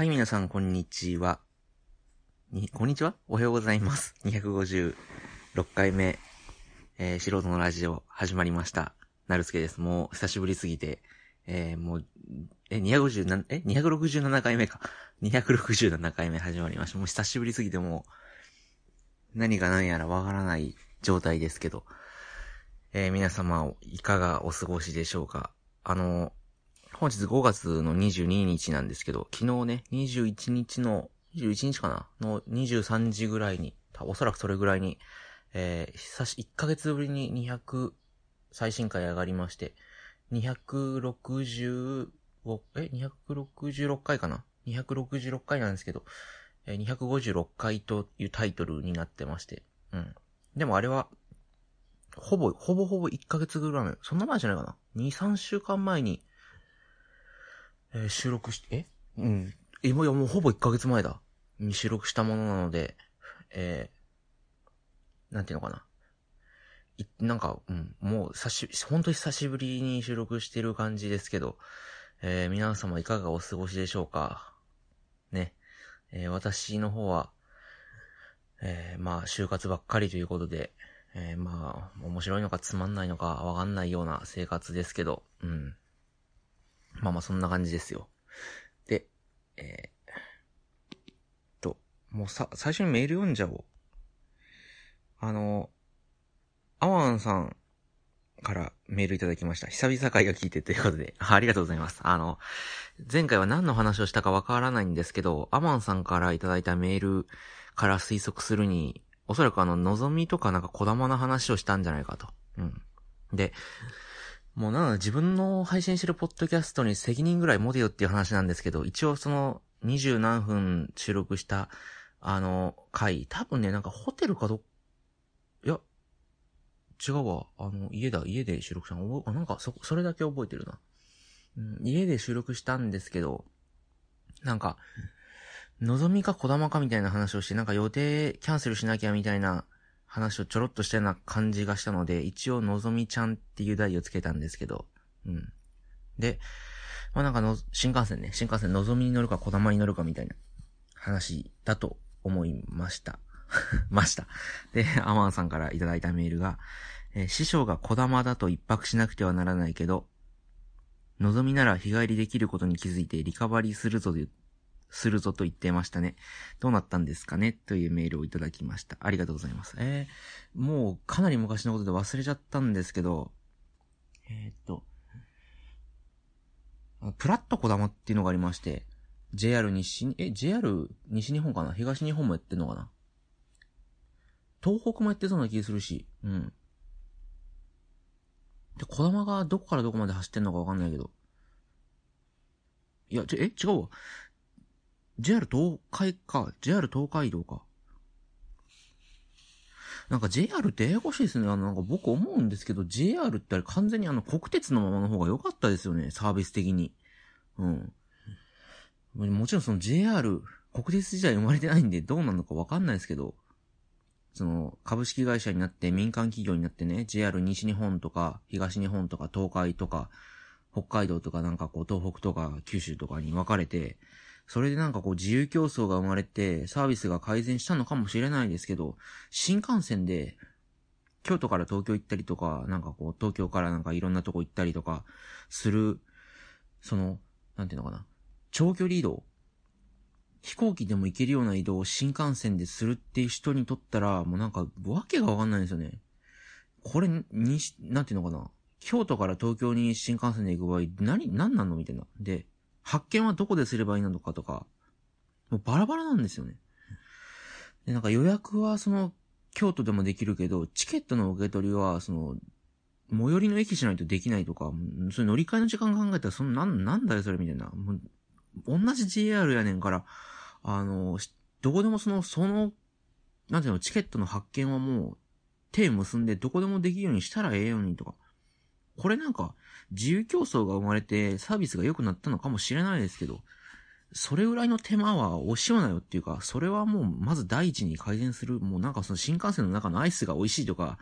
はい、皆さん、こんにちは。に、こんにちは？おはようございます。256回目、えー、素人のラジオ始まりました。なるすけです。もう、久しぶりすぎて、えー、もう、え、257、え ?267 回目か。267回目始まりました。もう久しぶりすぎてもう、何が何やらわからない状態ですけど、えー、皆様、いかがお過ごしでしょうか？あの、本日5月の22日なんですけど、昨日ね、21日の、21日かな？の23時ぐらいに、おそらくそれぐらいに、えー、久し、1ヶ月ぶりに200最新回上がりまして、265、え ?266 回かな ?266 回なんですけど、えー、256回というタイトルになってまして、うん。でもあれは、ほぼ、ほぼほぼ1ヶ月ぐらい前、そんな前じゃないかな ?2、3週間前に、えー収録し、え？うん。え、もういやもうほぼ1ヶ月前だ。に収録したものなので、えー、なんていうのかな。い、なんか、うん、もう、久し、本当に久しぶりに収録してる感じですけど、えー、皆様いかがお過ごしでしょうか？ね。えー私の方は、えーまあ、就活ばっかりということで、えーまあ、面白いのかつまんないのかわかんないような生活ですけど、うん。まあまあそんな感じですよ。で、えー、と、もうさ、最初にメール読んじゃおう。あの、アワンさんからメールいただきました。久々会が聞いてということで、ありがとうございます。あの、前回は何の話をしたかわからないんですけど、アマンさんからいただいたメールから推測するに、おそらくあの、望みとかなんか小玉な話をしたんじゃないかと。うん。で、もうな自分の配信してるポッドキャストに責任ぐらい持てよっていう話なんですけど、一応その二十何分収録したあの回、多分ね、なんかホテルかどっ、いや、違うわ。あの、家だ、家で収録したの。あなんかそ、それだけ覚えてるな。うん、家で収録したんですけど、なんか、望みか小玉かみたいな話をして、なんか予定キャンセルしなきゃみたいな話をちょろっとしたような感じがしたので、一応のぞみちゃんっていう題をつけたんですけど、うん。で、まあなんかの、新幹線ね、新幹線のぞみに乗るか小玉に乗るかみたいな話だと思いました。ました。で、アマンさんからいただいたメールが、えー師匠が小玉だと一泊しなくてはならないけど、のぞみなら日帰りできることに気づいてリカバリーするぞ、するぞと言ってましたね。どうなったんですかね？というメールをいただきました。ありがとうございます。えー、もうかなり昔のことで忘れちゃったんですけど、えーっと、プラット小玉っていうのがありまして、JR 西に、え、JR 西日本かな？東日本もやってんのかな？東北もやってそうな気がするし、うん。で、小玉がどこからどこまで走ってんのかわかんないけど。いや、ちょ、え、違うわ。JR 東海か。JR 東海道か。なんか JR ってややこしいですね。あの、なんか僕思うんですけど、JR ってあれ完全にあの国鉄のままの方が良かったですよね。サービス的に。うん。もちろんその JR、国鉄時代生まれてないんでどうなのかわかんないですけど、その株式会社になって民間企業になってね、JR 西日本とか東日本とか東海とか北海道とかなんかこう東北とか九州とかに分かれて、それでなんかこう自由競争が生まれてサービスが改善したのかもしれないですけど、新幹線で京都から東京行ったりとか、なんかこう東京からなんかいろんなとこ行ったりとかする、その、なんていうのかな、長距離移動飛行機でも行けるような移動を新幹線でするっていう人にとったら、もうなんか、わけがわかんないんですよね。これ、に、なんていうのかな。京都から東京に新幹線で行く場合、何、何なのみたいな。で、発見はどこですればいいのかとか、もうバラバラなんですよね。で、なんか予約はその、京都でもできるけど、チケットの受け取りは、その、最寄りの駅じゃないとできないとか、それ乗り換えの時間考えたら、その、なん、なんだよそれみたいな。もう同じ JR やねんから、あの、どこでもその、その、なんていうの、チケットの発券はもう、手結んでどこでもできるようにしたらええようにとか。これなんか、自由競争が生まれてサービスが良くなったのかもしれないですけど、それぐらいの手間は惜しまなよっていうか、それはもう、まず第一に改善する。もうなんかその新幹線の中のアイスが美味しいとか、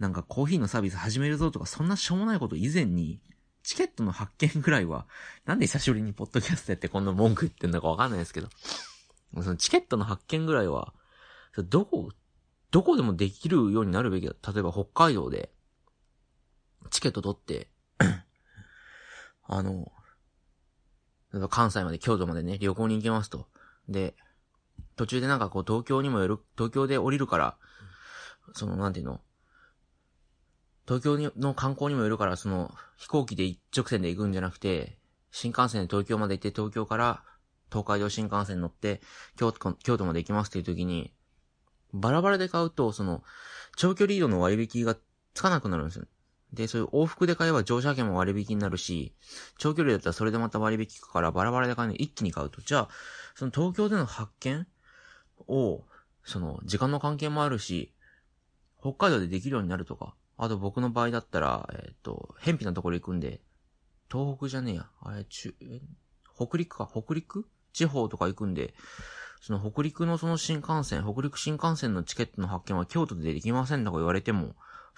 なんかコーヒーのサービス始めるぞとか、そんなしょうもないこと以前に、チケットの発見ぐらいは、なんで久しぶりにポッドキャストやってこんな文句言ってんだかわかんないですけど、そのチケットの発見ぐらいは、どこ、どこでもできるようになるべきだ。例えば北海道で、チケット取って あの、関西まで京都までね、旅行に行きますと。で、途中でなんかこう東京にもよる、東京で降りるから、そのなんていうの、東京の観光にもよるから、その飛行機で一直線で行くんじゃなくて、新幹線で東京まで行って東京から東海道新幹線乗って京都、京都まで行きますっていう時に、バラバラで買うと、その、長距離移動の割引がつかなくなるんですよ。で、そういう往復で買えば乗車券も割引になるし、長距離だったらそれでまた割引くからバラバラで買うの一気に買うと。じゃあ、その東京での発見を、その、時間の関係もあるし、北海道でできるようになるとか、あと僕の場合だったら、えっ、ー、と、偏僻なところ行くんで、東北じゃねえや、あれ、中、北陸か、北陸？地方とか行くんで、その北陸のその新幹線、北陸新幹線のチケットの発見は京都でできませんとか言われても、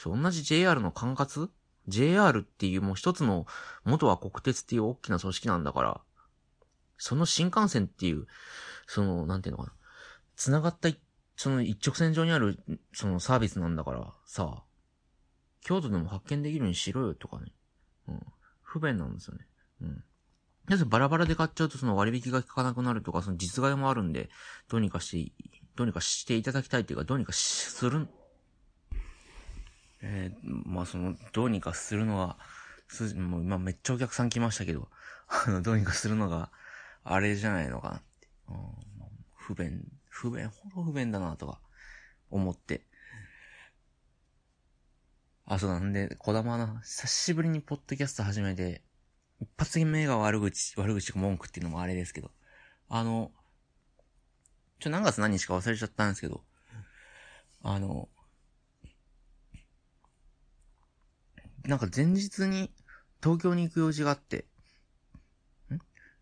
同じ JR の管轄 ?JR っていうもう一つの、元は国鉄っていう大きな組織なんだから、その新幹線っていう、その、なんていうのかな。繋がった、その一直線上にある、そのサービスなんだから、さ、京都でも発見できるようにしろよとかね。うん。不便なんですよね。うん。要するにバラバラで買っちゃうとその割引が効かなくなるとか、その実害もあるんで、どうにかして、どうにかしていただきたいっていうか、どうにかする、えー、まあその、どうにかするのは、す、もう今めっちゃお客さん来ましたけど、あの、どうにかするのが、あれじゃないのかなって。うん、不便、不便、ほど不便だなとか、思って。あ、そうなんで、小玉な、久しぶりにポッドキャスト始めて、一発目が悪口、悪口文句っていうのもあれですけど、あの、ちょ、何月何日か忘れちゃったんですけど、あの、なんか前日に東京に行く用事があって、ん？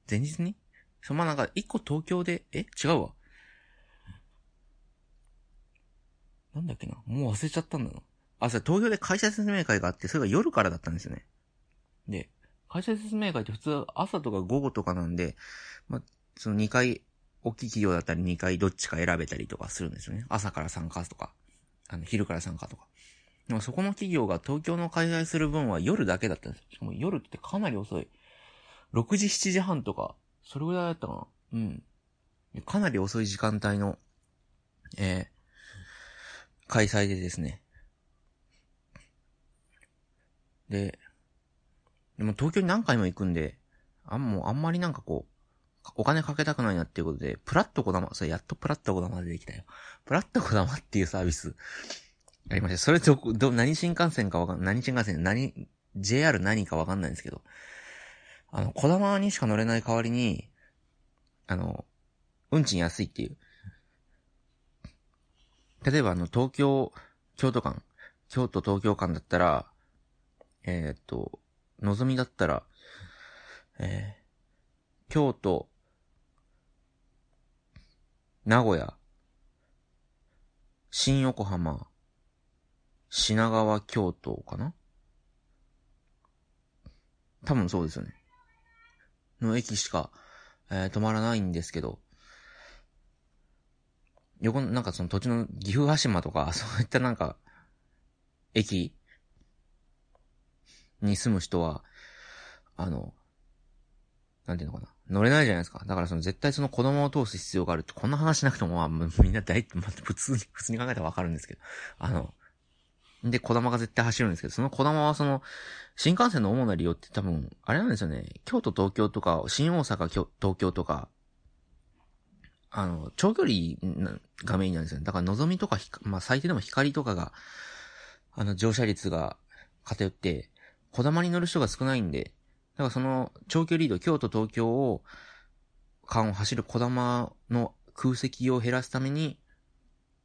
前日に？そまあ、なんか一個東京で、え？違うわ。なんだっけな？もう忘れちゃったんだな。あ、それ東京で会社説明会があって、それが夜からだったんですよね。で、会社説明会って普通朝とか午後とかなんで、まあ、その2回、大きい企業だったり2回どっちか選べたりとかするんですよね。朝から参加とか、あの、昼から参加とか。でもそこの企業が東京の開催する分は夜だけだったんですよ。しかも夜ってかなり遅い。6時、7時半とか、それぐらいだったかな。うん。かなり遅い時間帯の、えー、開催でですね。で、でも東京に何回も行くんで、あんもうあんまりなんかこう、お金かけたくないなっていうことで、プラットこだま、それやっとプラットこだま出てきたよ。プラットこだまっていうサービス、ありました。それど、ど、何新幹線かわかん、何新幹線、何、JR 何かわかんないんですけど、あの、小玉にしか乗れない代わりに、あの、運賃安いっていう。例えばあの、東京、京都間、京都東京間だったら、えっ、と、のぞみだったら、えー、京都、名古屋、新横浜、品川、京都かな？多分そうですよね。の駅しか、えー、止まらないんですけど、横の、なんかその土地の岐阜羽島とか、そういったなんか、駅に住む人は、あの、なんていうのかな？乗れないじゃないですか。だからその絶対その子供を通す必要があるって、こんな話しなくても、まあ、みんな大、まあ、普通に、普通に考えたらわかるんですけど、あの、で、小玉が絶対走るんですけど、その小玉はその、新幹線の主な利用って多分、あれなんですよね。京都東京とか、新大阪東京とか、あの、長距離がメインなんですよね。だから、のぞみとか、まあ、最低でも光とかが、あの、乗車率が偏って、小玉に乗る人が少ないんで、だからその、長距離移動、京都東京を、間を走る小玉の空席を減らすために、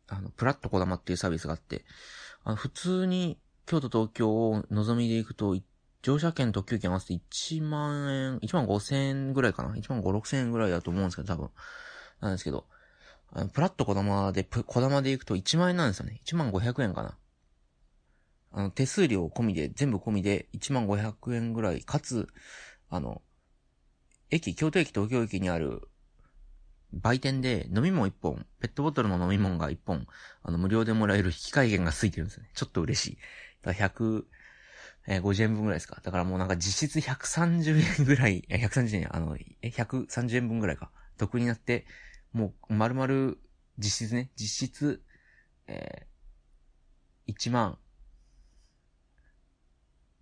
あの、プラット小玉っていうサービスがあって、あ普通に京都東京を望みで行くと、乗車券特急券合わせて1万円、1万5千円ぐらいかな ?1 万5、6千円ぐらいだと思うんですけど、多分。なんですけど、あのプラット小玉で、小玉で行くと1万円なんですよね。1万500円かな。あの、手数料込みで、全部込みで1万500円ぐらい、かつ、あの、駅、京都駅東京駅にある売店で飲み物1本、ペットボトルの飲み物が1本、あの、無料でもらえる引き換券がついてるんですよね。ちょっと嬉しい。だから100、えー、50円分ぐらいですか。だからもうなんか実質130円ぐらい、え、130円、あの、え、130円分ぐらいか。得になって、もう、丸々、実質ね、実質、えー、1万、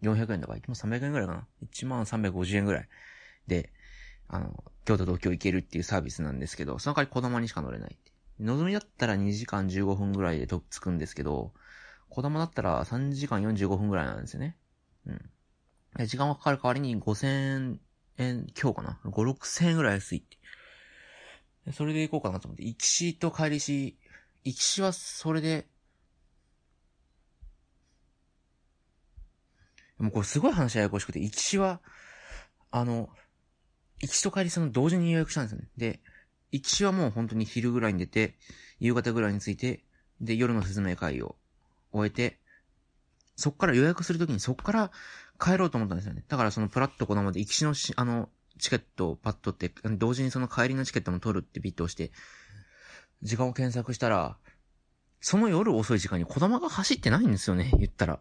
400円だから、1万300円ぐらいかな。1万350円ぐらい。で、あの、京都東京行けるっていうサービスなんですけど、その代わり子供にしか乗れないって。のぞみだったら2時間15分ぐらいでと着くんですけど、子供だったら3時間45分ぐらいなんですよね。うん。時間がかかる代わりに5000円今日かな ?5、6000円ぐらい安いって。それで行こうかなと思って。行きしと帰りし、行きしはそれで、もうこれすごい話ややこしくて、行きしは、あの、行きと帰りその同時に予約したんですよね。で、行きしはもう本当に昼ぐらいに出て、夕方ぐらいに着いて、で、夜の説明会を終えて、そっから予約するときにそっから帰ろうと思ったんですよね。だからそのプラッとこのまで行きしのし、あの、チケットをパッとって、同時にその帰りのチケットも取るってビットをして、時間を検索したら、その夜遅い時間に子供が走ってないんですよね、言ったら。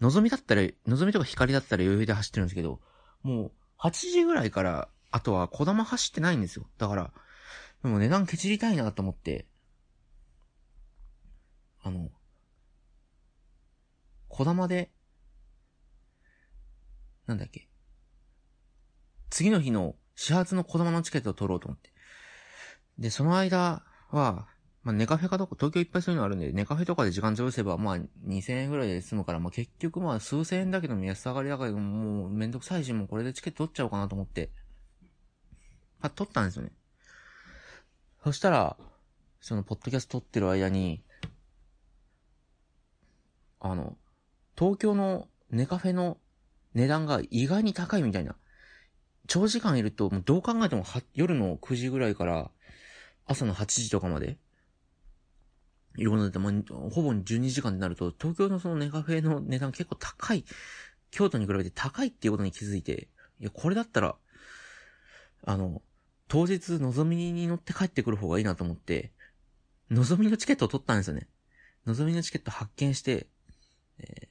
のぞみだったら、のぞみとか光だったら余裕で走ってるんですけど、もう、8時ぐらいから、あとは子供走ってないんですよ。だから、でも値段ケチりたいなと思って、あの、小玉で、なんだっけ。次の日の始発の小玉のチケットを取ろうと思って。で、その間は、まあ、ネカフェかどこ、東京いっぱいそういうのあるんで、ネカフェとかで時間潰せば、まあ、2000円ぐらいで済むから、まあ、結局まあ、数千円だけども安上がりだから、もう、めんどくさいし、もうこれでチケット取っちゃおうかなと思って、あ、取ったんですよね。そしたら、その、ポッドキャスト撮ってる間に、あの、東京のネカフェの値段が意外に高いみたいな。長時間いると、もうどう考えても夜の9時ぐらいから朝の8時とかまで、いろんなで、まあ、ほぼ12時間になると、東京のそのネカフェの値段結構高い、京都に比べて高いっていうことに気づいて、いや、これだったら、あの、当日、のぞみに乗って帰ってくる方がいいなと思って、のぞみのチケットを取ったんですよね。のぞみのチケット発見して、え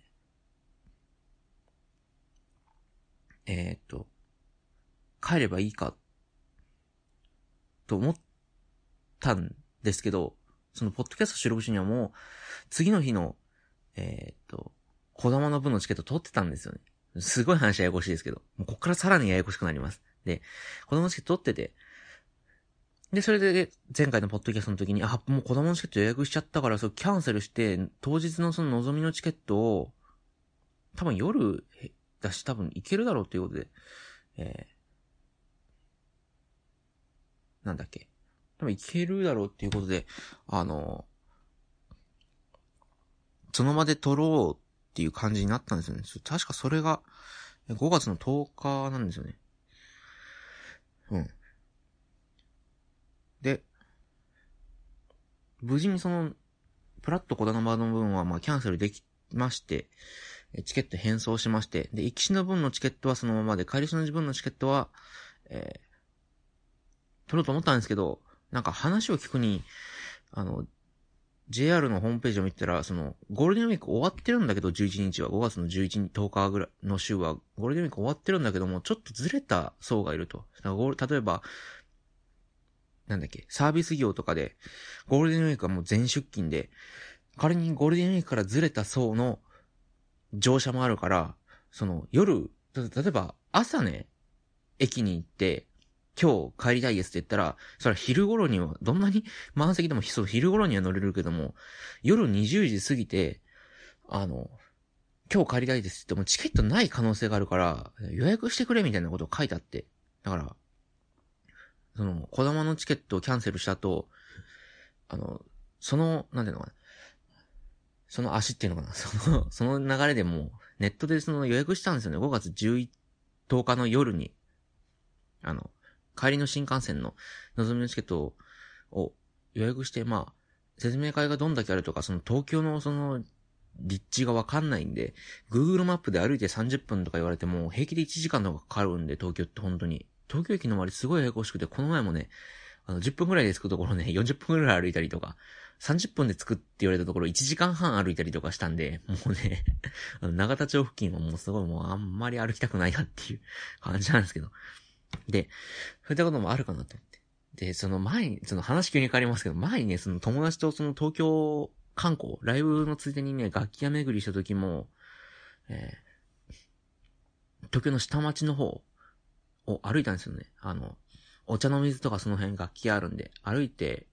ー、えー、っと、帰ればいいか、と思ったんですけど、そのポッドキャスト収録中にはもう、次の日の、えー、っと、子供の分のチケット取ってたんですよね。すごい話ややこしいですけど、もうこっからさらにややこしくなります。で、子供のチケット取ってて、で、それで、前回のポッドキャストの時に、あ、もう子供のチケット予約しちゃったから、そうキャンセルして、当日のその望みのチケットを、多分夜だし、多分行けるだろうということで、えー、なんだっけ。多分行けるだろうっていうことで、あの、その場で撮ろうっていう感じになったんですよね。確かそれが、5月の10日なんですよね。うん。で、無事にその、プラット小玉の分は、まあ、キャンセルできまして、チケット返送しまして、で、行きしの分のチケットはそのままで、帰りしの分のチケットは、えー、取ろうと思ったんですけど、なんか話を聞くに、あの、JR のホームページを見たら、その、ゴールデンウィーク終わってるんだけど、11日は、5月の11日、10日ぐらいの週は、ゴールデンウィーク終わってるんだけども、ちょっとずれた層がいると。例えば、なんだっけ、サービス業とかで、ゴールデンウィークはもう全出勤で、仮にゴールデンウィークからずれた層の乗車もあるから、その夜、例えば朝ね、駅に行って、今日帰りたいですって言ったら、それは昼頃には、どんなに 満席でもそう昼頃には乗れるけども、夜20時過ぎて、あの、今日帰りたいですって言ってもチケットない可能性があるから、予約してくれみたいなことを書いてあって。だから、その、小玉のチケットをキャンセルした後、あの、その、なんていうのかな。その足っていうのかな。その、その流れでもネットでその予約したんですよね。5月11、10日の夜に。あの、帰りの新幹線の望みのチケットを予約して、まあ、説明会がどんだけあるとか、その東京のその、立地がわかんないんで、Google マップで歩いて30分とか言われても、平気で1時間とかかかるんで、東京って本当に。東京駅の周りすごいややこしくて、この前もね、あの、10分くらいで着くところね、40分くらい歩いたりとか、30分で着くって言われたところ1時間半歩いたりとかしたんで、もうね、あの、長田町付近はもうすごいもうあんまり歩きたくないなっていう感じなんですけど。で、そういったこともあるかなと思って。で、その前に、その話急に変わりますけど、前にね、その友達とその東京観光、ライブのついでにね、楽器屋巡りした時も、えー、東京の下町の方を歩いたんですよね。あの、お茶の水とかその辺楽器あるんで、歩いて、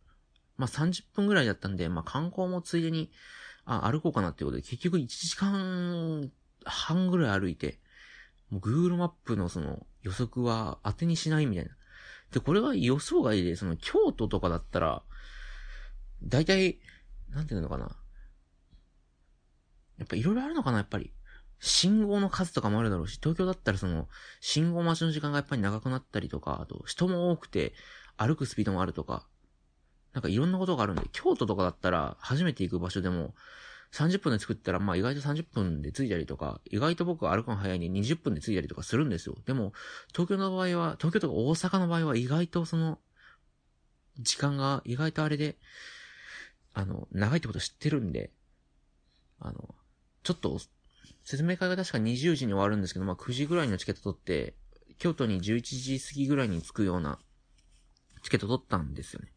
まあ、30分ぐらいだったんで、まあ、観光もついでに、あ、歩こうかなってことで、結局1時間半ぐらい歩いて、もう Google マップのその予測は当てにしないみたいな。で、これが予想外で、その京都とかだったら、だいたい、なんていうのかな。やっぱいろいろあるのかな、やっぱり。信号の数とかもあるだろうし、東京だったらその、信号待ちの時間がやっぱり長くなったりとか、あと人も多くて、歩くスピードもあるとか、なんかいろんなことがあるんで、京都とかだったら、初めて行く場所でも、30分で作ったら、まあ意外と30分で着いたりとか、意外と僕は歩くの早いに20分で着いたりとかするんですよ。でも、東京の場合は、東京とか大阪の場合は意外とその、時間が意外とあれで、あの、長いってこと知ってるんで、あの、ちょっと、説明会が確か20時に終わるんですけど、まあ9時ぐらいのチケット取って、京都に11時過ぎぐらいに着くようなチケット取ったんですよね。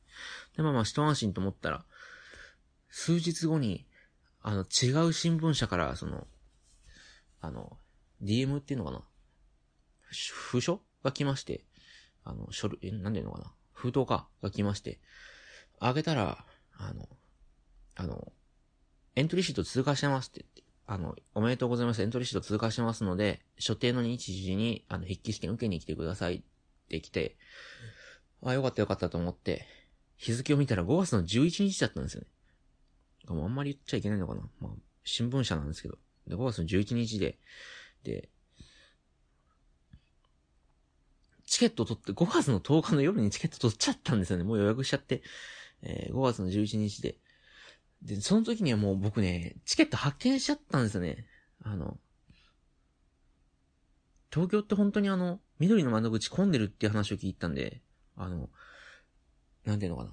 で、まあまあ一安心と思ったら、数日後に、あの、違う新聞社から、その、あの、DM っていうのかな？封書が来まして、あの、書類、え、なんでいうのかな？封筒か？が来まして、あげたら、あの、あの、エントリーシート通過してますって言って、あの、おめでとうございます。エントリーシート通過しますので、所定の日時に、あの、筆記試験受けに来てくださいって来て、あ、よかったよかったと思って、日付を見たら5月の11日だったんですよね。もあんまり言っちゃいけないのかな。まあ、新聞社なんですけど。で、5月の11日で、で、チケット取って、5月の10日の夜にチケット取っちゃったんですよね。もう予約しちゃって、えー、5月の11日で。で、その時にはもう僕ね、チケット発見しちゃったんですよね。あの、東京って本当にあの、緑の窓口混んでるっていう話を聞いたんで、あの、なんていうのかな。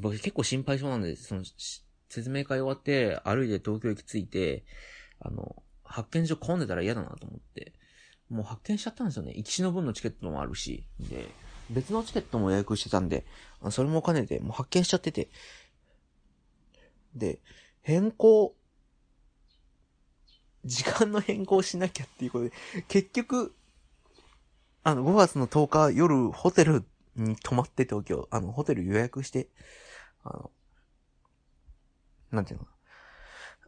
僕結構心配性なんで、その、説明会終わって、歩いて東京駅着いて、あの、発見所混んでたら嫌だなと思って、もう発見しちゃったんですよね。行きしの分のチケットもあるし、で、別のチケットも予約してたんで、それも兼ねて、もう発見しちゃってて、で、変更、時間の変更しなきゃっていうことで、結局、あの、5月の10日夜、ホテルに泊まって東京、あの、ホテル予約して、あの、なんていうの？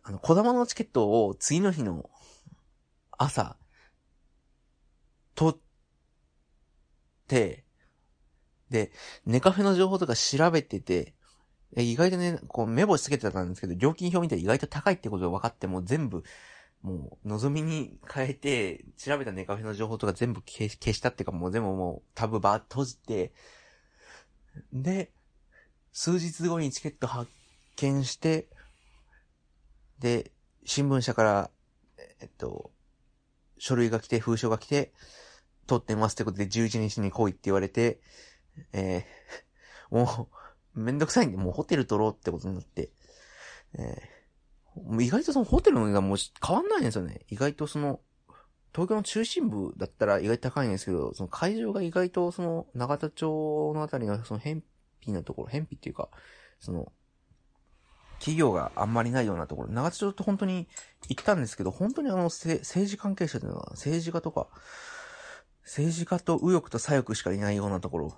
あの、小玉のチケットを次の日の朝、取って、で、ネカフェの情報とか調べてて、え意外とね、こう、目星つけてたんですけど、料金表見て意外と高いってことが分かって、もう全部、もう、望みに変えて、調べたネカフェの情報とか全部消したっていうか、もう全部もう、タブバー閉じて、で、数日後にチケット発見して、で、新聞社から、えっと、書類が来て、封書が来て、取ってますってことで11日に来いって言われて、えー、もう、めんどくさいんで、もうホテル取ろうってことになって、えー、意外とそのホテルの値段も変わんないんですよね。意外とその、東京の中心部だったら意外と高いんですけど、その会場が意外とその、長田町のあたりのその偏僻なところ、偏僻っていうか、その、企業があんまりないようなところ、長田町って本当に行ったんですけど、本当にあの、政治関係者というのは、政治家とか、政治家と右翼と左翼しかいないようなところ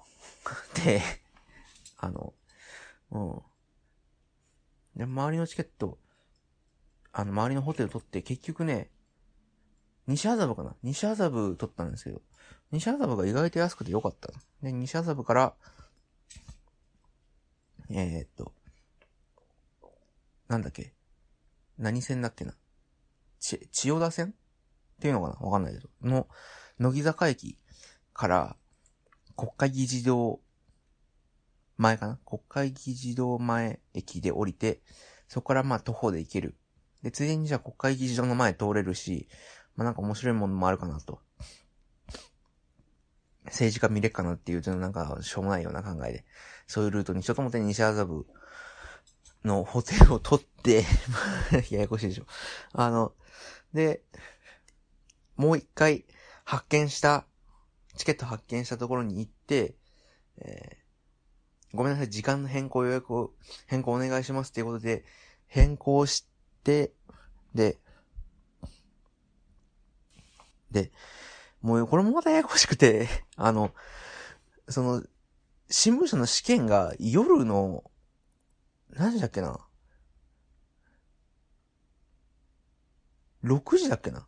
で、あの、うん。で、周りのチケット、あの、周りのホテル取って、結局ね、西麻布かな？西麻布取ったんですけど、西麻布が意外と安くて良かった。で、西麻布から、えー、っと、なんだっけ？何線だっけな？ち、千代田線？っていうのかな？わかんないけど。の、乃木坂駅から国会議事堂前かな？国会議事堂前駅で降りて、そこからまあ徒歩で行けるで、ついでにじゃあ国会議事堂の前通れるし、まあ、なんか面白いものもあるかなと。政治家見れっかなっていうと、なんか、しょうもないような考えで、そういうルートにちょっと思って西麻布のホテルを取って ややこしいでしょ。あの、で、もう一回発見した、チケット発見したところに行って、えー、ごめんなさい、時間の変更予約を、変更お願いしますっていうことで、変更して、で、で、もうこれもまたややこしくて、あの、その、新聞社の試験が夜の、何時だっけな ?6 時だっけな？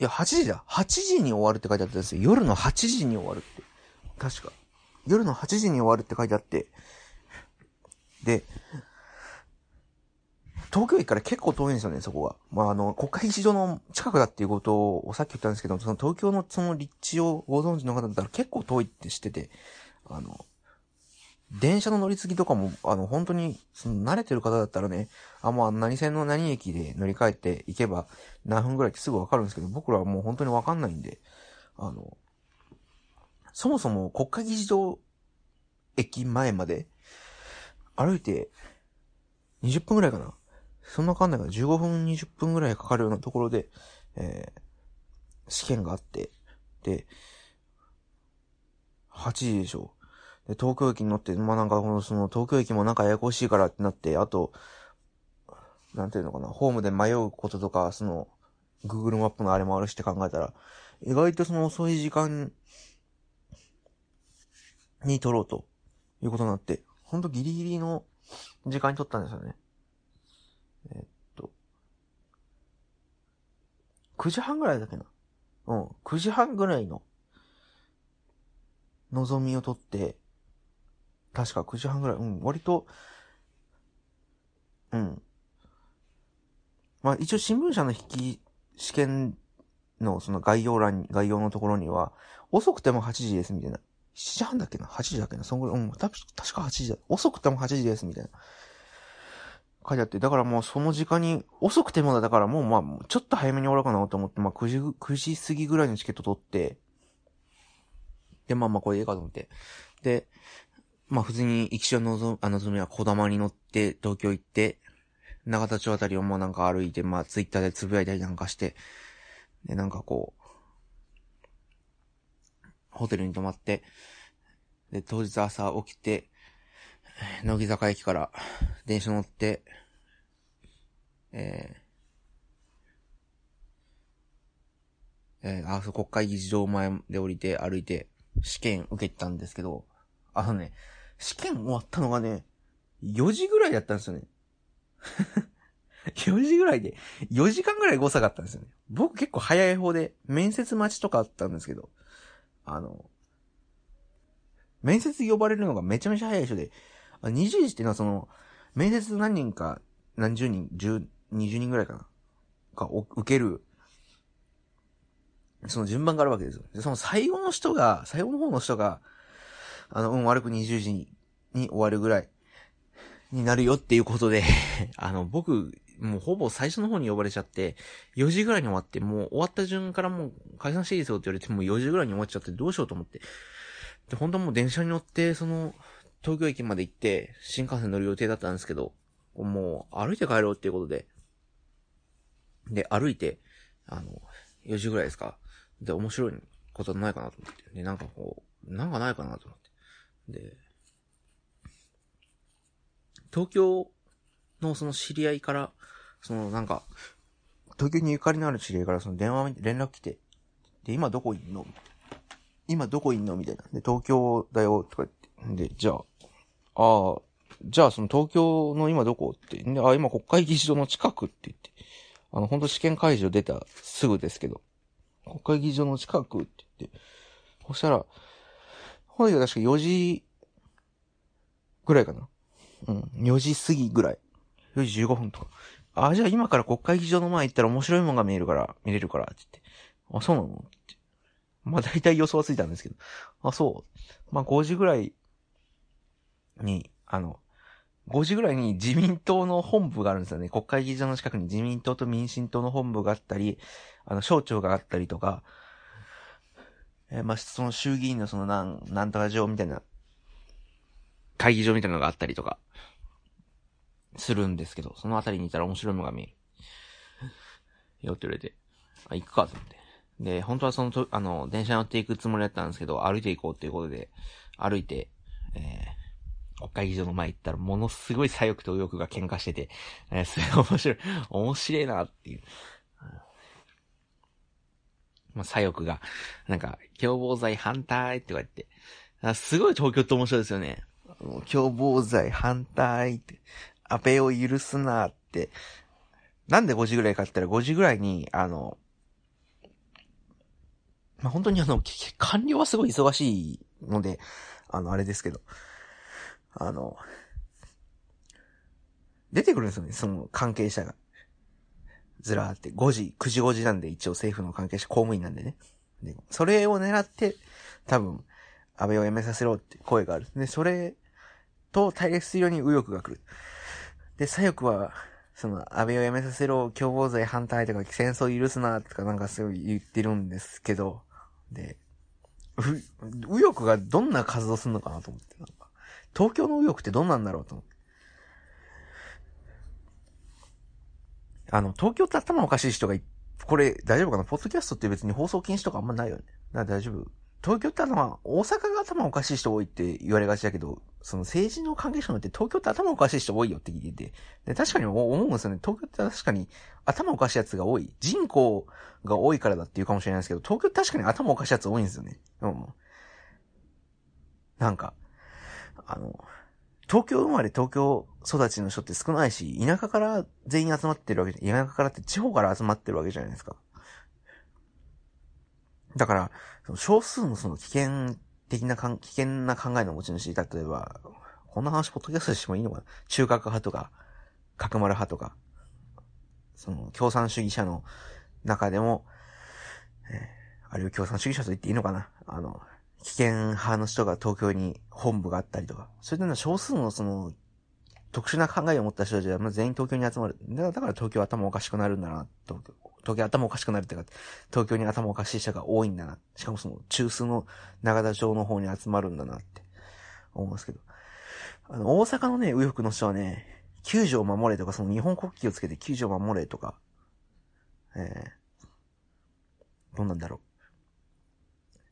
いや、8時だ。8時に終わるって書いてあったんですよ。夜の8時に終わるって。確か。夜の8時に終わるって書いてあって。で、東京駅から結構遠いんですよね、そこが。まあ、あの、国会議事堂の近くだっていうことをさっき言ったんですけど、その東京のその立地をご存知の方だったら結構遠いって知ってて、あの、電車の乗り継ぎとかも、あの、本当に、その慣れてる方だったらね、あ、まあ、何線の何駅で乗り換えて行けば何分ぐらいってすぐわかるんですけど、僕らはもう本当にわかんないんで、あの、そもそも国会議事堂駅前まで歩いて20分ぐらいかな。そんなかんないから15分20分ぐらいかかるようなところで、えー、試験があって、で、8時でしょ。で、東京駅に乗って、まあ、なんか、この、その、東京駅もなんかややこしいからってなって、あと、なんていうのかな、ホームで迷うこととか、その、Google マップのあれもあるしって考えたら、意外とその遅い時間に撮ろうということになって、ほんとギリギリの時間に撮ったんですよね。えっと、9時半ぐらいだっけな？うん、9時半ぐらいの望みを取って、確か9時半ぐらい、うん、割と、うん。まあ一応新聞社の引き、試験のその概要欄に、概要のところには、遅くても8時ですみたいな。7時半だっけな ?8 時だっけな？そんぐらい、うん、確か8時だ。遅くても8時ですみたいな。書いてあって、だからもうその時間に、遅くてもだ、からもうまあ、ちょっと早めに終わろうかなと思って、まあ9時、9時過ぎぐらいのチケット取って、で、まあまあこれいいかと思って。で、まあ普通に、行きしのぞ、あのぞみは小玉に乗って東京行って、長田町あたりをもうなんか歩いて、まあツイッターでつぶやいたりなんかして、で、なんかこう、ホテルに泊まって、で、当日朝起きて、乃木坂駅から電車乗って、えー、えー、あ、そう、国会議事堂前で降りて歩いて試験受けたんですけど、あのね、試験終わったのがね、4時ぐらいだったんですよね。4時ぐらいで、4時間ぐらい誤差があったんですよね。僕結構早い方で、面接待ちとかあったんですけど、あの、面接呼ばれるのがめちゃめちゃ早い人で、20時っていうのはその、面接何人か、何十人、10、20人ぐらいかな。が、受ける、その順番があるわけですよ。で、その最後の人が、最後の方の人が、あの、運悪く20時にに終わるぐらいになるよっていうことで あの、僕、もうほぼ最初の方に呼ばれちゃって、4時ぐらいに終わって、もう終わった順からもう解散していいですよって言われて、もう4時ぐらいに終わっちゃってどうしようと思って。で、本当はもう電車に乗って、その、東京駅まで行って、新幹線乗る予定だったんですけど、もう歩いて帰ろうっていうことで、で、歩いて、あの、4時ぐらいですか。で、面白いことないかなと思って。で、なんかこう、なんかないかなと思って。で、東京のその知り合いから、そのなんか、東京にゆかりのある知り合いからその電話、連絡来て、で、今どこいんの？今どこいんの？みたいな。で、東京だよ、とか言って。で、じゃあ、ああ、じゃあその東京の今どこ？って。で、あ、今国会議事堂の近くって言って。あの、本当試験会場出たすぐですけど。国会議事堂の近くって言って。そしたら、本来は確か4時ぐらいかな。うん。4時過ぎぐらい。4時15分とか。あ、じゃあ今から国会議事堂の前行ったら面白いもんが見えるから、見れるから、って言って。あ、そうなの？って。まあ大体予想はついたんですけど。あ、そう。まあ5時ぐらいに、あの、5時ぐらいに自民党の本部があるんですよね。国会議事堂の近くに自民党と民進党の本部があったり、あの、省庁があったりとか、えー、まあ、その衆議院のそのなん、なんとか上みたいな、会議場みたいなのがあったりとか、するんですけど、そのあたりにいたら面白いのが見える。よって言われて、あ、行くかと思って。で、本当はそのと、あの、電車に乗っていくつもりだったんですけど、歩いていこうっていうことで、歩いて、えー、国会議場の前行ったら、ものすごい左翼と右翼が喧嘩してて、えー、すごい面白い、面白いなっていう。まあ、左翼が、なんか、共謀罪反対って言われて、あすごい東京って面白いですよね。共謀罪反対って、安倍を許すなって、なんで5時ぐらいかって言ったら5時ぐらいに、あの、まあ、本当にあの、官僚はすごい忙しいので、あの、あれですけど、あの、出てくるんですよね、その関係者が。ずらーって、5時、9時5時なんで一応政府の関係者公務員なんでね。で、それを狙って、多分、安倍を辞めさせろって声がある。で、それと対立するように右翼が来る。で、左翼は、その、安倍を辞めさせろ、共謀罪反対とか、戦争許すな、とかなんかすごい言ってるんですけど、で、右翼がどんな活動するのかなと思って、なんか、東京の右翼ってどんなんだろうと思って。あの、東京って頭おかしい人がい、これ大丈夫かな？ポッドキャストって別に放送禁止とかあんまないよね。大丈夫東京って頭、大阪が頭おかしい人多いって言われがちだけど、その政治の関係者によって東京って頭おかしい人多いよって聞いてて、で確かに思うんですよね。東京って確かに頭おかしいやつが多い。人口が多いからだって言うかもしれないですけど、東京って確かに頭おかしいやつ多いんですよね。うん。なんか、あの、東京生まれ東京育ちの人って少ないし、田舎から全員集まってるわけじゃ、田舎からって地方から集まってるわけじゃないですか。だから、少数のその危険的なかん、危険な考えの持ち主、例えば、こんな話ポッドキャストしてもいいのかな？中核派とか、角丸派とか、その、共産主義者の中でも、えー、あるいは共産主義者と言っていいのかな？あの、危険派の人が東京に本部があったりとか、そういうのは少数のその、特殊な考えを持った人たちは、全員東京に集まる。だから東京頭おかしくなるんだな、と東京頭おかしくなるってか、東京に頭おかしい人が多いんだな。しかもその中枢の長田町の方に集まるんだなって思うんですけど。あの、大阪のね、右翼の人はね、救助を守れとか、その日本国旗をつけて救助を守れとか、えー、どうなんだろう。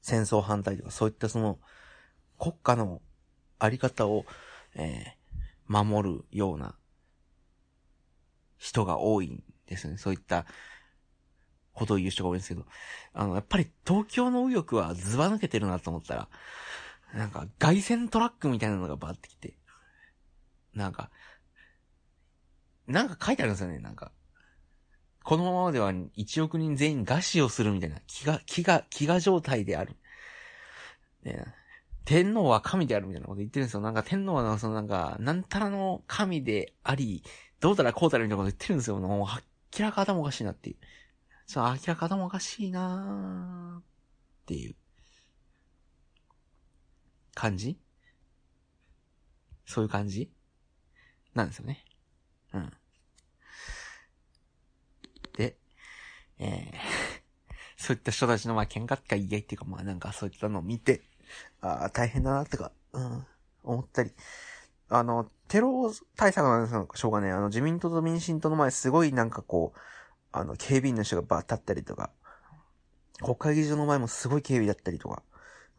戦争反対とか、そういったその、国家のあり方を、えー、守るような人が多いんですよね。そういったことを言う人が多いんですけど、あの、やっぱり東京の右翼はズバ抜けてるなと思ったら、なんか外線トラックみたいなのがバーってきて、なんか、なんか書いてあるんですよね、なんか。このままでは1億人全員餓死をするみたいな、気が、気が、気が状態である。ね、天皇は神であるみたいなこと言ってるんですよ。なんか天皇はそのなんか、なんたらの神であり、どうたらこうたらみたいなこと言ってるんですよ。もう、明らか頭おかしいなっていう。そう、明らか頭おかしいなーっていう感じ？そういう感じ？なんですよね。うん。で、えー、そういった人たちのまあ喧嘩ってか言い合いっていうかまあなんかそういったのを見て、ああ、大変だなってか、うん、思ったり。あの、テロ対策なんですよ、しょうがね。あの、自民党と民進党の前すごいなんかこう、あの、警備員の人がバー立ったりとか、国会議事堂の前もすごい警備だったりとか、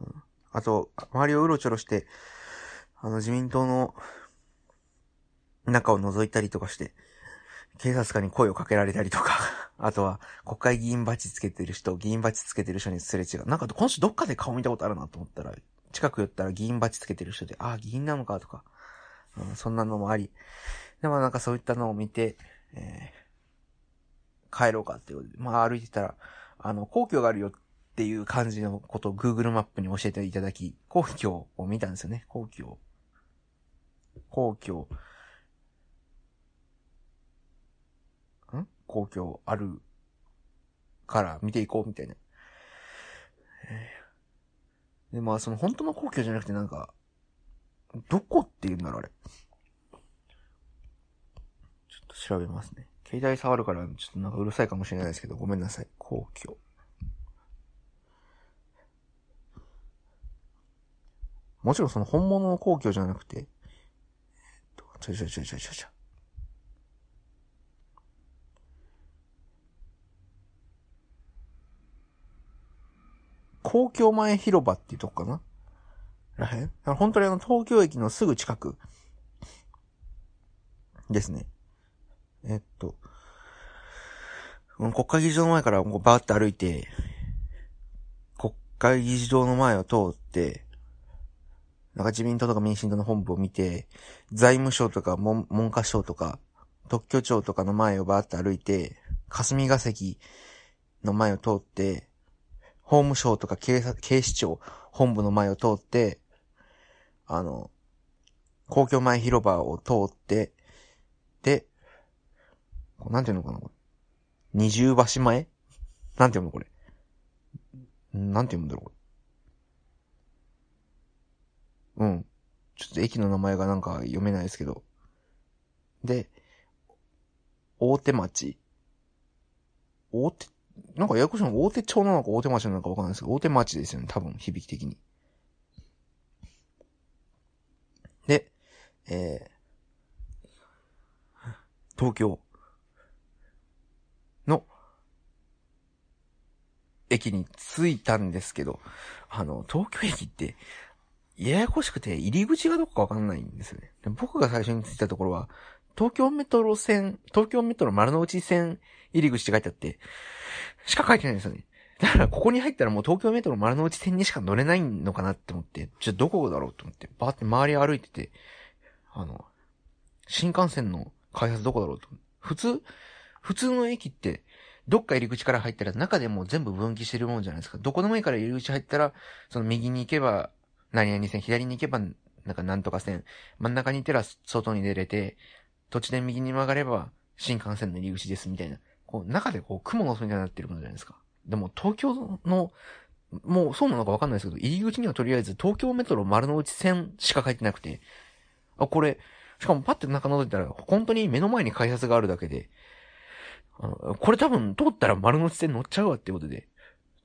うん、あと、周りをうろちょろして、あの、自民党の中を覗いたりとかして、警察官に声をかけられたりとか、あとは、国会議員バッジつけてる人、議員バッジつけてる人にすれ違う。なんか、今週どっかで顔見たことあるなと思ったら、近く寄ったら議員バッジつけてる人で、ああ、議員なのかとか、うん、そんなのもあり。でもなんかそういったのを見て、えー、帰ろうかって、まあ歩いてたら、あの、皇居があるよっていう感じのことを Google マップに教えていただき、皇居を見たんですよね、皇居を。皇居。ん？皇居あるから見ていこうみたいな。で、まあその本当の皇居じゃなくてなんか、どこって言うんだろうあれ。ちょっと調べますね。携帯触るから、ちょっとなんかうるさいかもしれないですけど、ごめんなさい。皇居。もちろんその本物の皇居じゃなくて、えっと、ちょちょちょちょちょちょ。公共前広場っていうとこかな？らへん？本当にあの東京駅のすぐ近くですね。えっと、国会議事堂の前からこうバーって歩いて、国会議事堂の前を通って、なんか自民党とか民進党の本部を見て、財務省とか文科省とか、特許庁とかの前をバーって歩いて、霞が関の前を通って、法務省とか警察、警視庁本部の前を通って、あの、公共前広場を通って、で、なんていうのかなこれ。二重橋前？なんていうのこれ？なんて読むんだろうこれ。うん。ちょっと駅の名前がなんか読めないですけど。で、大手町。大手なんかややこしいの大手町なのか大手町なのかわかんないですけど、大手町ですよね、多分、響き的に。で、えー、東京の駅に着いたんですけど、あの、東京駅って、ややこしくて入り口がどこかわかんないんですよね。僕が最初に着いたところは、東京メトロ線、東京メトロ丸の内線入り口って書いてあって、しか書いてないんですよね。だからここに入ったらもう東京メトロ丸の内線にしか乗れないのかなって思って、じゃあどこだろうと思って、バーって周り歩いてて、あの、新幹線の開発どこだろうと。普通、普通の駅って、どっか入り口から入ったら中でも全部分岐してるもんじゃないですか。どこでもいいから入り口入ったら、その右に行けば何々線、左に行けばなんかなんとか線、真ん中に行ったら外に出れて、土地で右に曲がれば新幹線の入り口ですみたいな。こう、中でこう、雲の巣みたいになってるものじゃないですか。でも、東京の、もうそうなのかわかんないですけど、入り口にはとりあえず東京メトロ丸の内線しか書いてなくて、あ、これ、しかもパッて中覗いたら、本当に目の前に改札があるだけで、これ多分通ったら丸の内線乗っちゃうわってことで、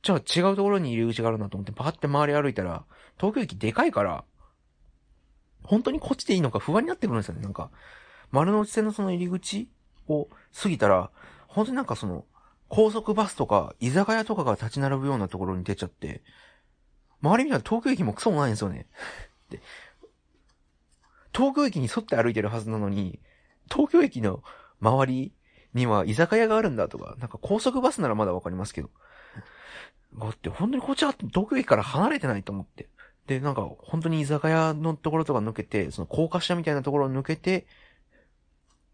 じゃあ違うところに入り口があるなと思ってパーって周り歩いたら、東京駅でかいから、本当にこっちでいいのか不安になってくるんですよね。なんか、丸の内線のその入り口を過ぎたら、本当になんかその、高速バスとか、居酒屋とかが立ち並ぶようなところに出ちゃって、周り見たら東京駅もクソもないんですよね。で、東京駅に沿って歩いてるはずなのに、東京駅の周りには居酒屋があるんだとか、なんか高速バスならまだわかりますけど、だって本当にこっちは東京駅から離れてないと思って。で、なんか本当に居酒屋のところとか抜けて、その高架下みたいなところを抜けて、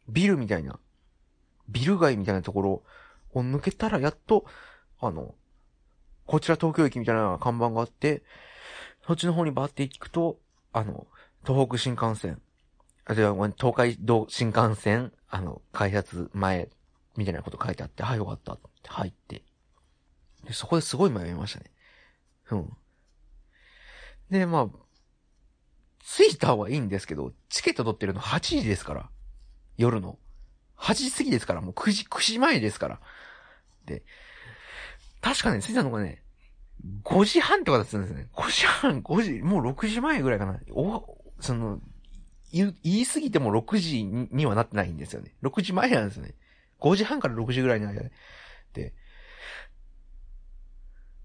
ビルみたいなビル街みたいなところを抜けたらやっと、あの、こちら東京駅みたいな看板があって、そっちの方にバーって行くと、あの、東北新幹線、あ、じゃ東海道新幹線、あの、開発前、みたいなこと書いてあって、はい、よかったって入って。で、そこですごい迷いましたね。うん。で、まあ、着いたはいいんですけど、チケット取ってるの8時ですから。夜の。8時過ぎですから、もう9時、9時前ですから。で、確かね、着いたのがね、5時半とかだったんですね。5時半、5時、もう6時前ぐらいかな。お、その、言い過ぎても6時にはなってないんですよね。6時前なんですよね。5時半から6時ぐらいの間で。で、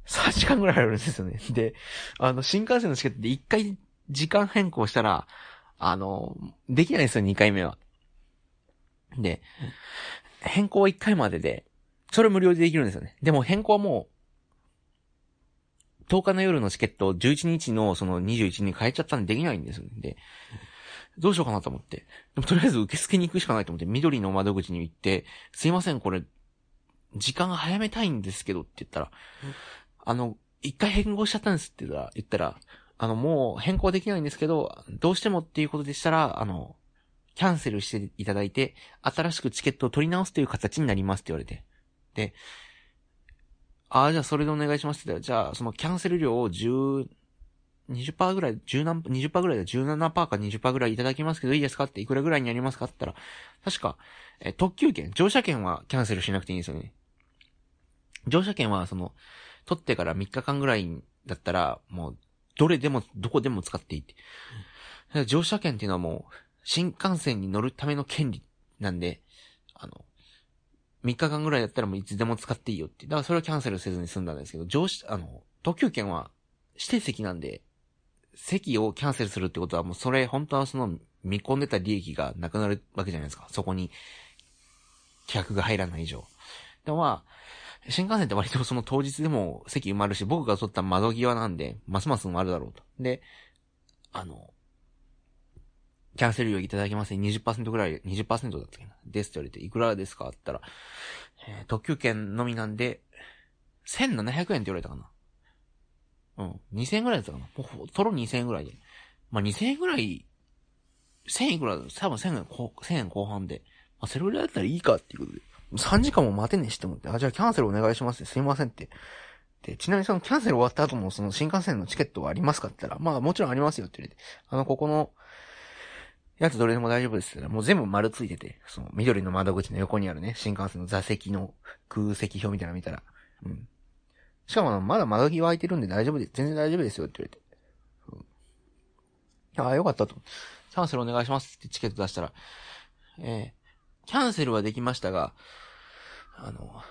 3時間ぐらいあるんですよね。で、あの、新幹線のチケットで1回時間変更したら、あの、できないんですよ、2回目は。で、変更は1回までで、それ無料でできるんですよね。でも変更はもう、10日の夜のチケットを11日のその21日に変えちゃったんでできないんですよね。で、どうしようかなと思って。でもとりあえず受付に行くしかないと思って、緑の窓口に行って、すいません、これ、時間早めたいんですけどって言ったら、あの、一回変更しちゃったんですって言ったら、あの、もう変更できないんですけど、どうしてもっていうことでしたら、あの、キャンセルしていただいて、新しくチケットを取り直すという形になりますって言われて。で、ああ、じゃあそれでお願いしますって言ったら、じゃあそのキャンセル料を10、20%ぐらい、10何、20%ぐらいで17%か20%ぐらいいただきますけどいいですかっていくらぐらいになりますかって言ったら、確か、えー、特急券、乗車券はキャンセルしなくていいんですよね。乗車券は、その、取ってから3日間ぐらいだったら、もう、どれでも、どこでも使っていいって。乗車券っていうのはもう、新幹線に乗るための権利なんで、あの、3日間ぐらいだったらもういつでも使っていいよって。だからそれはキャンセルせずに済んだんですけど、乗車、あの、特急券は指定席なんで、席をキャンセルするってことはもうそれ、本当はその見込んでた利益がなくなるわけじゃないですか。そこに、客が入らない以上。でもまあ、新幹線って割とその当日でも席埋まるし、僕が取った窓際なんで、ますます埋まるだろうと。で、あの、キャンセル料いただきますね。20%ぐらい、20%だったっけな。ですって言われて、いくらですかって言ったら、えー、特急券のみなんで、1700円って言われたかな。うん。2000円ぐらいだったかな。もう、トロ2000円ぐらいで。まあ、2000円ぐらい、1000円ぐら、多分1000円、1000円後半で。まあ、それぐらいだったらいいかっていうことで。3時間も待てねえしって思って、あ、じゃあキャンセルお願いしますすいませんって。で、ちなみにそのキャンセル終わった後もその新幹線のチケットはありますかって言ったら、まあもちろんありますよって言われて、あの、ここの、やつどれでも大丈夫ですって言ったらもう全部丸ついてて、その緑の窓口の横にあるね、新幹線の座席の空席表みたいなの見たら、うん。しかもまだ窓際空いてるんで大丈夫です、全然大丈夫ですよって言われて。うん、ああ、よかったと。キャンセルお願いしますってチケット出したら、えー、キャンセルはできましたが、あの、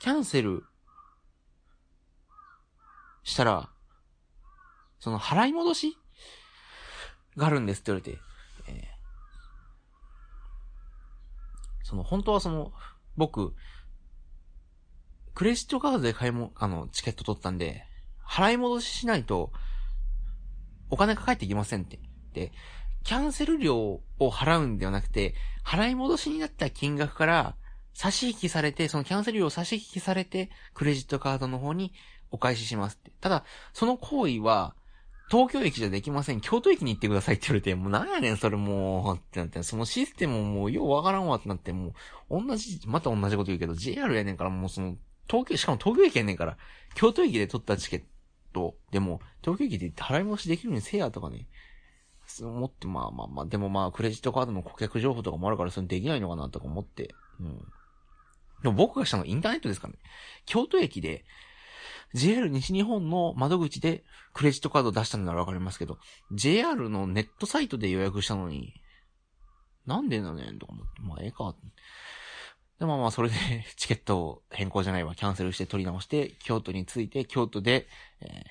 キャンセルしたら、その払い戻しがあるんですって言われて、えー、その、本当はその、僕、クレジットカードで買いも、あの、チケット取ったんで、払い戻ししないと、お金が返ってきませんって。で、キャンセル料を払うんではなくて、払い戻しになった金額から差し引きされて、そのキャンセル料を差し引きされて、クレジットカードの方にお返ししますって。ただ、その行為は、東京駅じゃできません。京都駅に行ってくださいって言われて、もうなんやねん、それもう、ってなって、そのシステムももうようわからんわってなって、もう、同じ、また同じこと言うけど、JR やねんから、もうその、東京、しかも東京駅やねんから、京都駅で取ったチケット、でも、東京駅で払い戻しできるようにせやとかね、思って、まあまあまあ、でもまあ、クレジットカードの顧客情報とかもあるから、それできないのかなとか思って、うん。でも僕がしたのはインターネットですからね。京都駅で、JR 西日本の窓口でクレジットカード出したんならわかりますけど、JR のネットサイトで予約したのに、なんでだねんとか思って、まあええか。で、まあまあそれで チケットを変更じゃないわ、キャンセルして取り直して、京都に着いて、京都で、えー、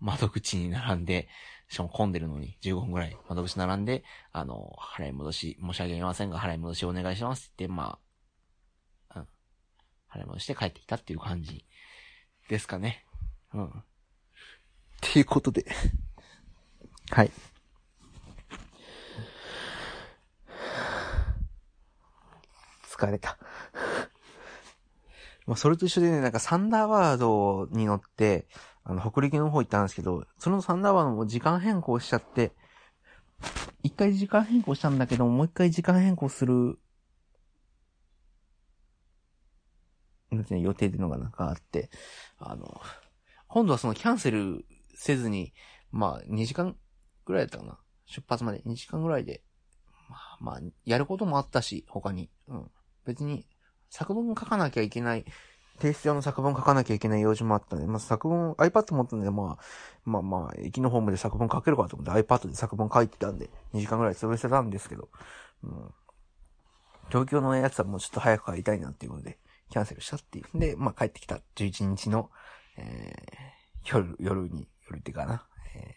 窓口に並んで、しかも混んでるのに15分くらい窓口並んで、あの、払い戻し、申し訳ありませんが、払い戻しお願いしますって、まあ、うん。払い戻して帰ってきたっていう感じですかね。うん。っていうことではい。疲れた まあ、それと一緒でね、なんかサンダーバードに乗って、あの、北陸の方行ったんですけど、そのサンダーバードも時間変更しちゃって、一回時間変更したんだけど、もう一回時間変更する、予定っていうのがなんかあって、あの、今度はそのキャンセルせずに、まあ、2時間ぐらいだったかな。出発まで2時間ぐらいで、まあ、まあ、やることもあったし、他に。うん。別に、作文書かなきゃいけない、提出用の作文書かなきゃいけない用事もあったんで、まあ、作文、iPad 持ったんで、まあ、まあまあ、駅のホームで作文書けるかと思って iPad で作文書いてたんで、2時間ぐらい潰してたんですけど、うん。東京のやつはもうちょっと早く帰りたいなっていうことで、キャンセルしたっていうん。で、まあ帰ってきた11日の、えー、夜、夜に、夜っていうかな、え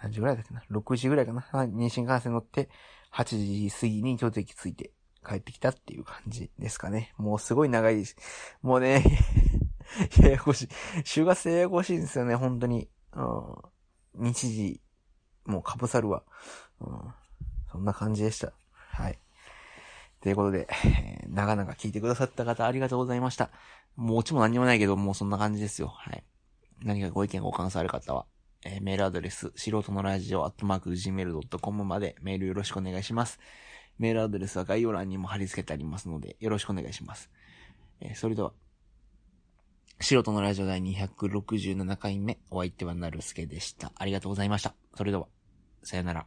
ー、何時ぐらいだっけな ?6 時ぐらいかな妊娠幹線乗って、8時過ぎに京都駅着いて帰ってきたっていう感じですかね。もうすごい長いです。もうね、ややこしい。週月ややこしいんですよね、本当に。うん。日時、もうかぶさるわ。うん。そんな感じでした。はい。ということで、えー、長々聞いてくださった方ありがとうございました。もうオチも何もないけど、もうそんな感じですよ。はい。何かご意見ご感想ある方は、えー、メールアドレス、素人のラジオ、アットマーク、gmail.com までメールよろしくお願いします。メールアドレスは概要欄にも貼り付けてありますので、よろしくお願いします。えー、それでは、素人のラジオ第267回目、お相手はなるすけでした。ありがとうございました。それでは、さよなら。